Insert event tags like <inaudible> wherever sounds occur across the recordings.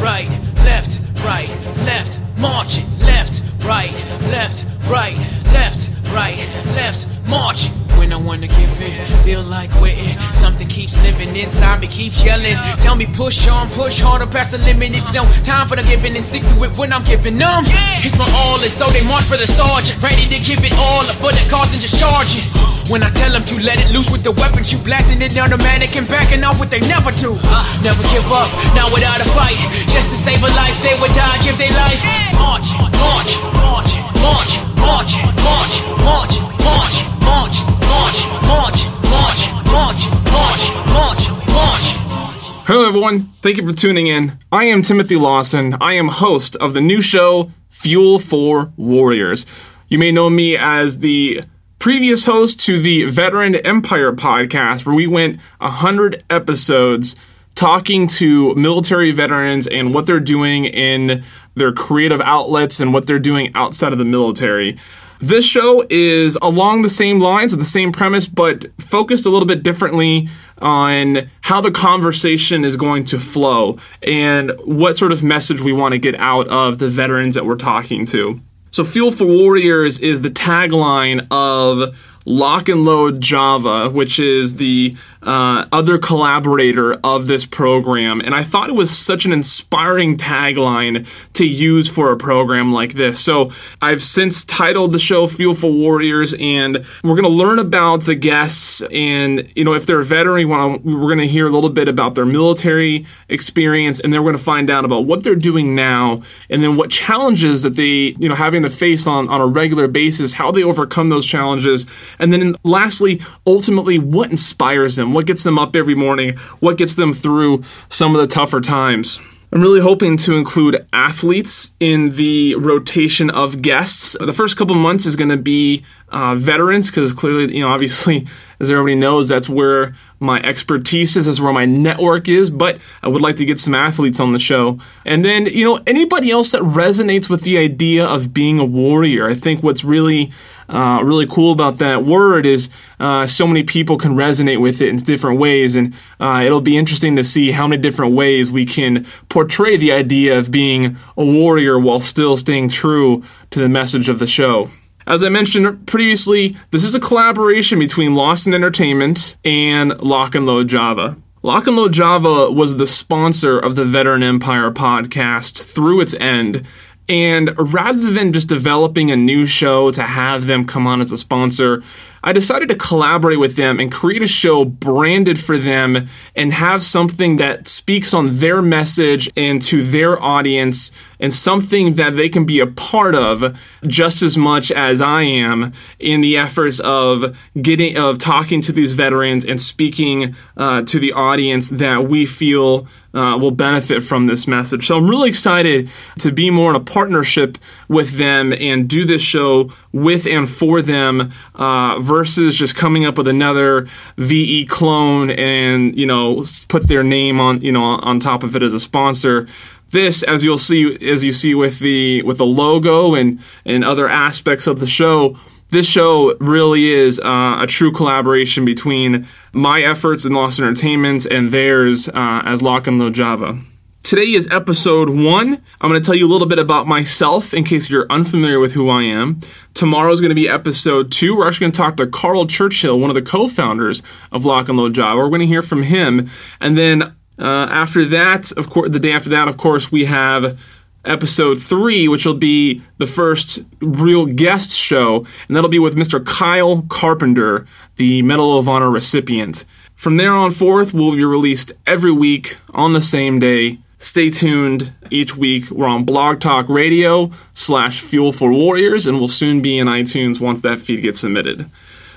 right, left, right, left, marching, left, right, left, right, left, right, left, marching. When I wanna give in, feel like quitting. Something keeps living inside me, keeps yelling. Tell me push on, push harder past the limit. It's no time for the giving and stick to it when I'm giving them. It's my all, and so they march for the sergeant, ready to give it all up for the cause and just charge it. When I tell them to let it loose with the weapons, you blasting it down the mannequin, backing off what they never do. Never give up, not without a fight. Just to save a life, they would die, give their life. March, march, march, march, march, march, march, march, march, march, march, march, march, march, march, march. Hello, everyone. Thank you for tuning in. I am Timothy Lawson. I am host of the new show, Fuel for Warriors. You may know me as the previous host to the Veteran Empire podcast, where we went 100 episodes talking to military veterans and what they're doing in their creative outlets and what they're doing outside of the military. This show is along the same lines with the same premise, but focused a little bit differently on how the conversation is going to flow and what sort of message we want to get out of the veterans that we're talking to. So, Fuel for Warriors is the tagline of Lock and Load Java, which is the uh, other collaborator of this program. And I thought it was such an inspiring tagline to use for a program like this. So I've since titled the show Fuel for Warriors, and we're going to learn about the guests. And, you know, if they're a veteran, we're going to hear a little bit about their military experience, and then we're going to find out about what they're doing now, and then what challenges that they, you know, having to face on, on a regular basis, how they overcome those challenges. And then lastly, ultimately, what inspires them? What gets them up every morning? What gets them through some of the tougher times? I'm really hoping to include athletes in the rotation of guests. The first couple months is going to be uh, veterans because clearly, you know, obviously, <laughs> as everybody knows, that's where my expertise is, that's where my network is. But I would like to get some athletes on the show. And then, you know, anybody else that resonates with the idea of being a warrior. I think what's really uh, really cool about that word is uh, so many people can resonate with it in different ways, and uh, it'll be interesting to see how many different ways we can portray the idea of being a warrior while still staying true to the message of the show. As I mentioned previously, this is a collaboration between Lawson Entertainment and Lock and Load Java. Lock and Load Java was the sponsor of the Veteran Empire podcast through its end, and rather than just developing a new show to have them come on as a sponsor, I decided to collaborate with them and create a show branded for them and have something that speaks on their message and to their audience and something that they can be a part of just as much as I am in the efforts of getting of talking to these veterans and speaking uh, to the audience that we feel uh, will benefit from this message. So I'm really excited to be more in a partnership with them and do this show with and for them uh, versus just coming up with another VE clone and you know put their name on you know on top of it as a sponsor this as you'll see as you see with the with the logo and and other aspects of the show this show really is uh, a true collaboration between my efforts in Lawson Entertainment and theirs uh, as Lock and Load Java. Today is episode one. I'm going to tell you a little bit about myself in case you're unfamiliar with who I am. Tomorrow is going to be episode two. We're actually going to talk to Carl Churchill, one of the co founders of Lock and Load Java. We're going to hear from him. And then uh, after that, of course, the day after that, of course, we have episode three, which will be the first real guest show, and that'll be with Mr. Kyle Carpenter, the Medal of Honor recipient. From there on forth, we'll be released every week on the same day. Stay tuned each week. We're on Blog Talk Radio slash Fuel for Warriors, and we'll soon be in iTunes once that feed gets submitted.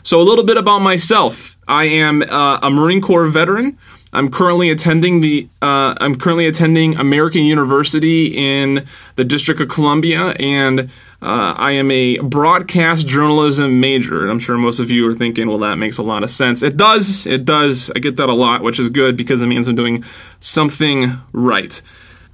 So, a little bit about myself. I am uh, a Marine Corps veteran. I'm currently attending the uh, I'm currently attending American University in the District of Columbia, and uh, I am a broadcast journalism major. And I'm sure most of you are thinking, well, that makes a lot of sense. It does. It does. I get that a lot, which is good because it means I'm doing something right.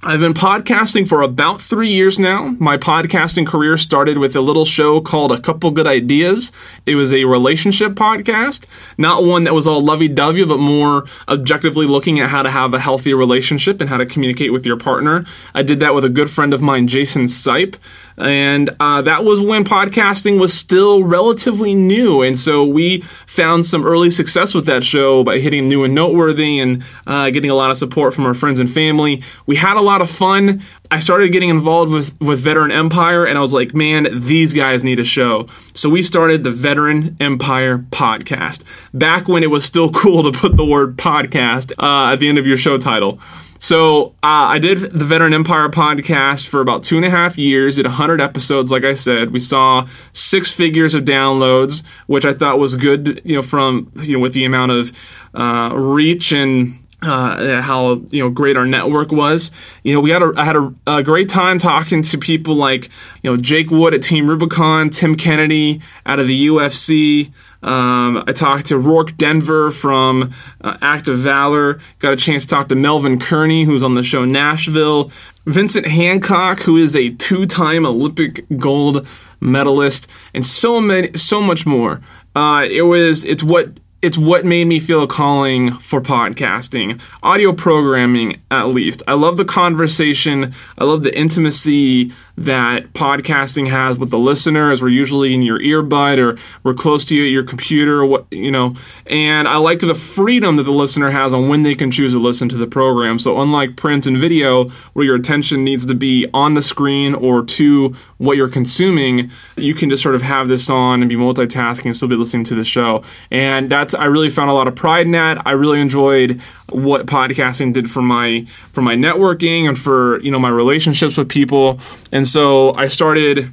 I've been podcasting for about three years now. My podcasting career started with a little show called A Couple Good Ideas. It was a relationship podcast, not one that was all lovey dovey, but more objectively looking at how to have a healthy relationship and how to communicate with your partner. I did that with a good friend of mine, Jason Sipe. And uh, that was when podcasting was still relatively new. And so we found some early success with that show by hitting new and noteworthy and uh, getting a lot of support from our friends and family. We had a lot of fun. I started getting involved with, with Veteran Empire, and I was like, man, these guys need a show. So we started the Veteran Empire podcast back when it was still <laughs> cool to put the word podcast uh, at the end of your show title. So uh, I did the Veteran Empire podcast for about two and a half years. Did 100 episodes, like I said. We saw six figures of downloads, which I thought was good. You know, from you know with the amount of uh, reach and uh, how you know great our network was. You know, we had a I had a, a, great time talking to people like you know Jake Wood at Team Rubicon, Tim Kennedy out of the UFC. Um, I talked to Rorke Denver from uh, Act of Valor. Got a chance to talk to Melvin Kearney, who's on the show Nashville. Vincent Hancock, who is a two-time Olympic gold medalist, and so many, so much more. Uh, it was, it's what it's what made me feel a calling for podcasting, audio programming at least. I love the conversation, I love the intimacy that podcasting has with the listener as we're usually in your earbud or we're close to you at your computer what you know. And i like the freedom that the listener has on when they can choose to listen to the program. So unlike print and video where your attention needs to be on the screen or to what you're consuming you can just sort of have this on and be multitasking and still be listening to the show. And that's i really found a lot of pride in that. I really enjoyed what podcasting did for my for my networking and for you know my relationships with people. And so I started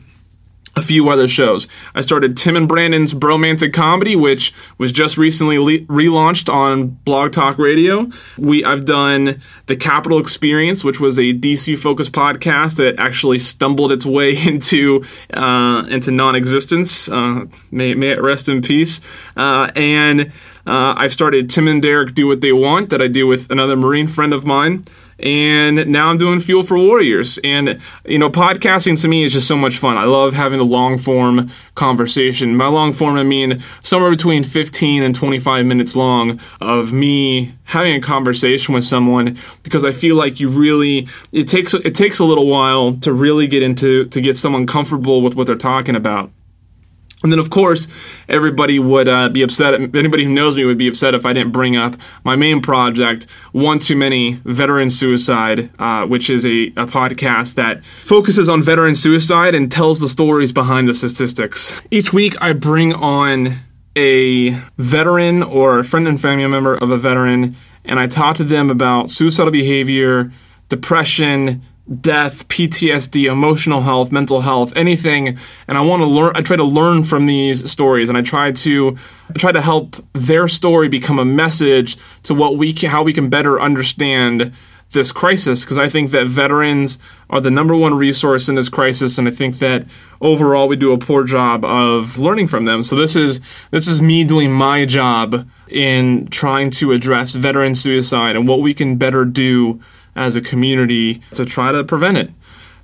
a few other shows. I started Tim and Brandon's Bromantic Comedy, which was just recently le- relaunched on Blog Talk Radio. We I've done the Capital Experience, which was a DC focused podcast that actually stumbled its way <laughs> into uh, into non-existence. Uh, may, may it rest in peace. Uh, and uh, I started Tim and Derek Do What They Want, that I do with another Marine friend of mine and now I'm doing Fuel for Warriors. And you know, podcasting to me is just so much fun. I love having a long form conversation. By long form, I mean somewhere between 15 and 25 minutes long of me having a conversation with someone because I feel like you really it takes it takes a little while to really get into to get someone comfortable with what they're talking about. And then, of course, everybody would uh, be upset. Anybody who knows me would be upset if I didn't bring up my main project, One Too Many Veteran Suicide, uh, which is a, a, podcast that focuses on veteran suicide and tells the stories behind the statistics. Each week, I bring on a veteran or a friend and family member of a veteran, and I talk to them about suicidal behavior, depression, death, PTSD, emotional health, mental health, anything. And I want to learn. I try to learn from these stories, and I try to I try to help their story become a message to what we can, how we can better understand this crisis. Because I think that veterans are the number one resource in this crisis, and I think that overall we do a poor job of learning from them. So this is this is me doing my job in trying to address veteran suicide and what we can better do as a community to try to prevent it.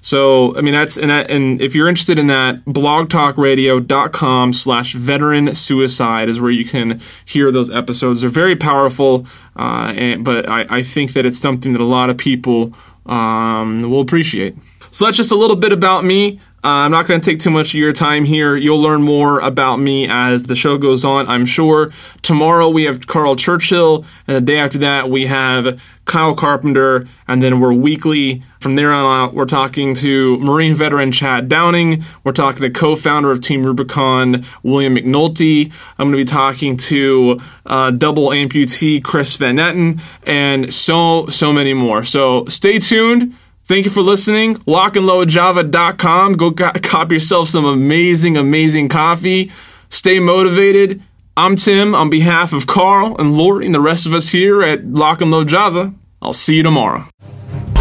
So, I mean, that's, and, that, and if you're interested in that, blogtalkradio.com slash veteran suicide is where you can hear those episodes. They're very powerful, uh, and, but I, I think that it's something that a lot of people um, will appreciate. So that's just a little bit about me. Uh, I'm not going to take too much of your time here. You'll learn more about me as the show goes on, I'm sure. Tomorrow we have Carl Churchill, and the day after that we have Kyle Carpenter, and then we're weekly. From there on out, we're talking to Marine veteran Chad Downing. We're talking to co-founder of Team Rubicon, William McNulty. I'm going to be talking to uh, double amputee Chris Van Etten, and so so many more. So stay tuned. Thank you for listening. LockandLoadJava.com. Go co- cop yourself some amazing, amazing coffee. Stay motivated. I'm Tim on behalf of Carl and Lori and the rest of us here at Lock and Load Java. I'll see you tomorrow.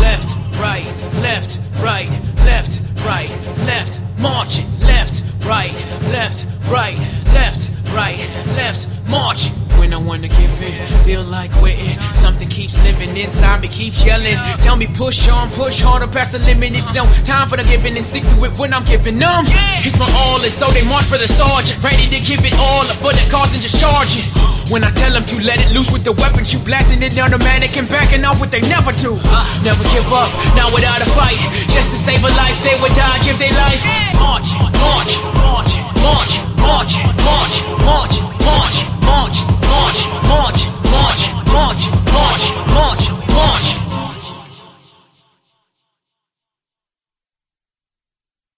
Left, right, left, right, left, right, left, marching, left, right, left, right, left, right, left, march. When I wanna give in, feel like quitting. Something keeps living inside me, keeps yelling. Tell me push on, push harder past the limit. It's no time for the giving and stick to it when I'm giving them. It's my all, and so they march for the sergeant. Ready to give it all up for the cause and just charge it. When I tell them to let it loose with the weapons, you blasting it automatic and backing off what they never do. Never give up, not without a fight. Just to save a life, they would die, give their life. March, march, march, march, march. March, march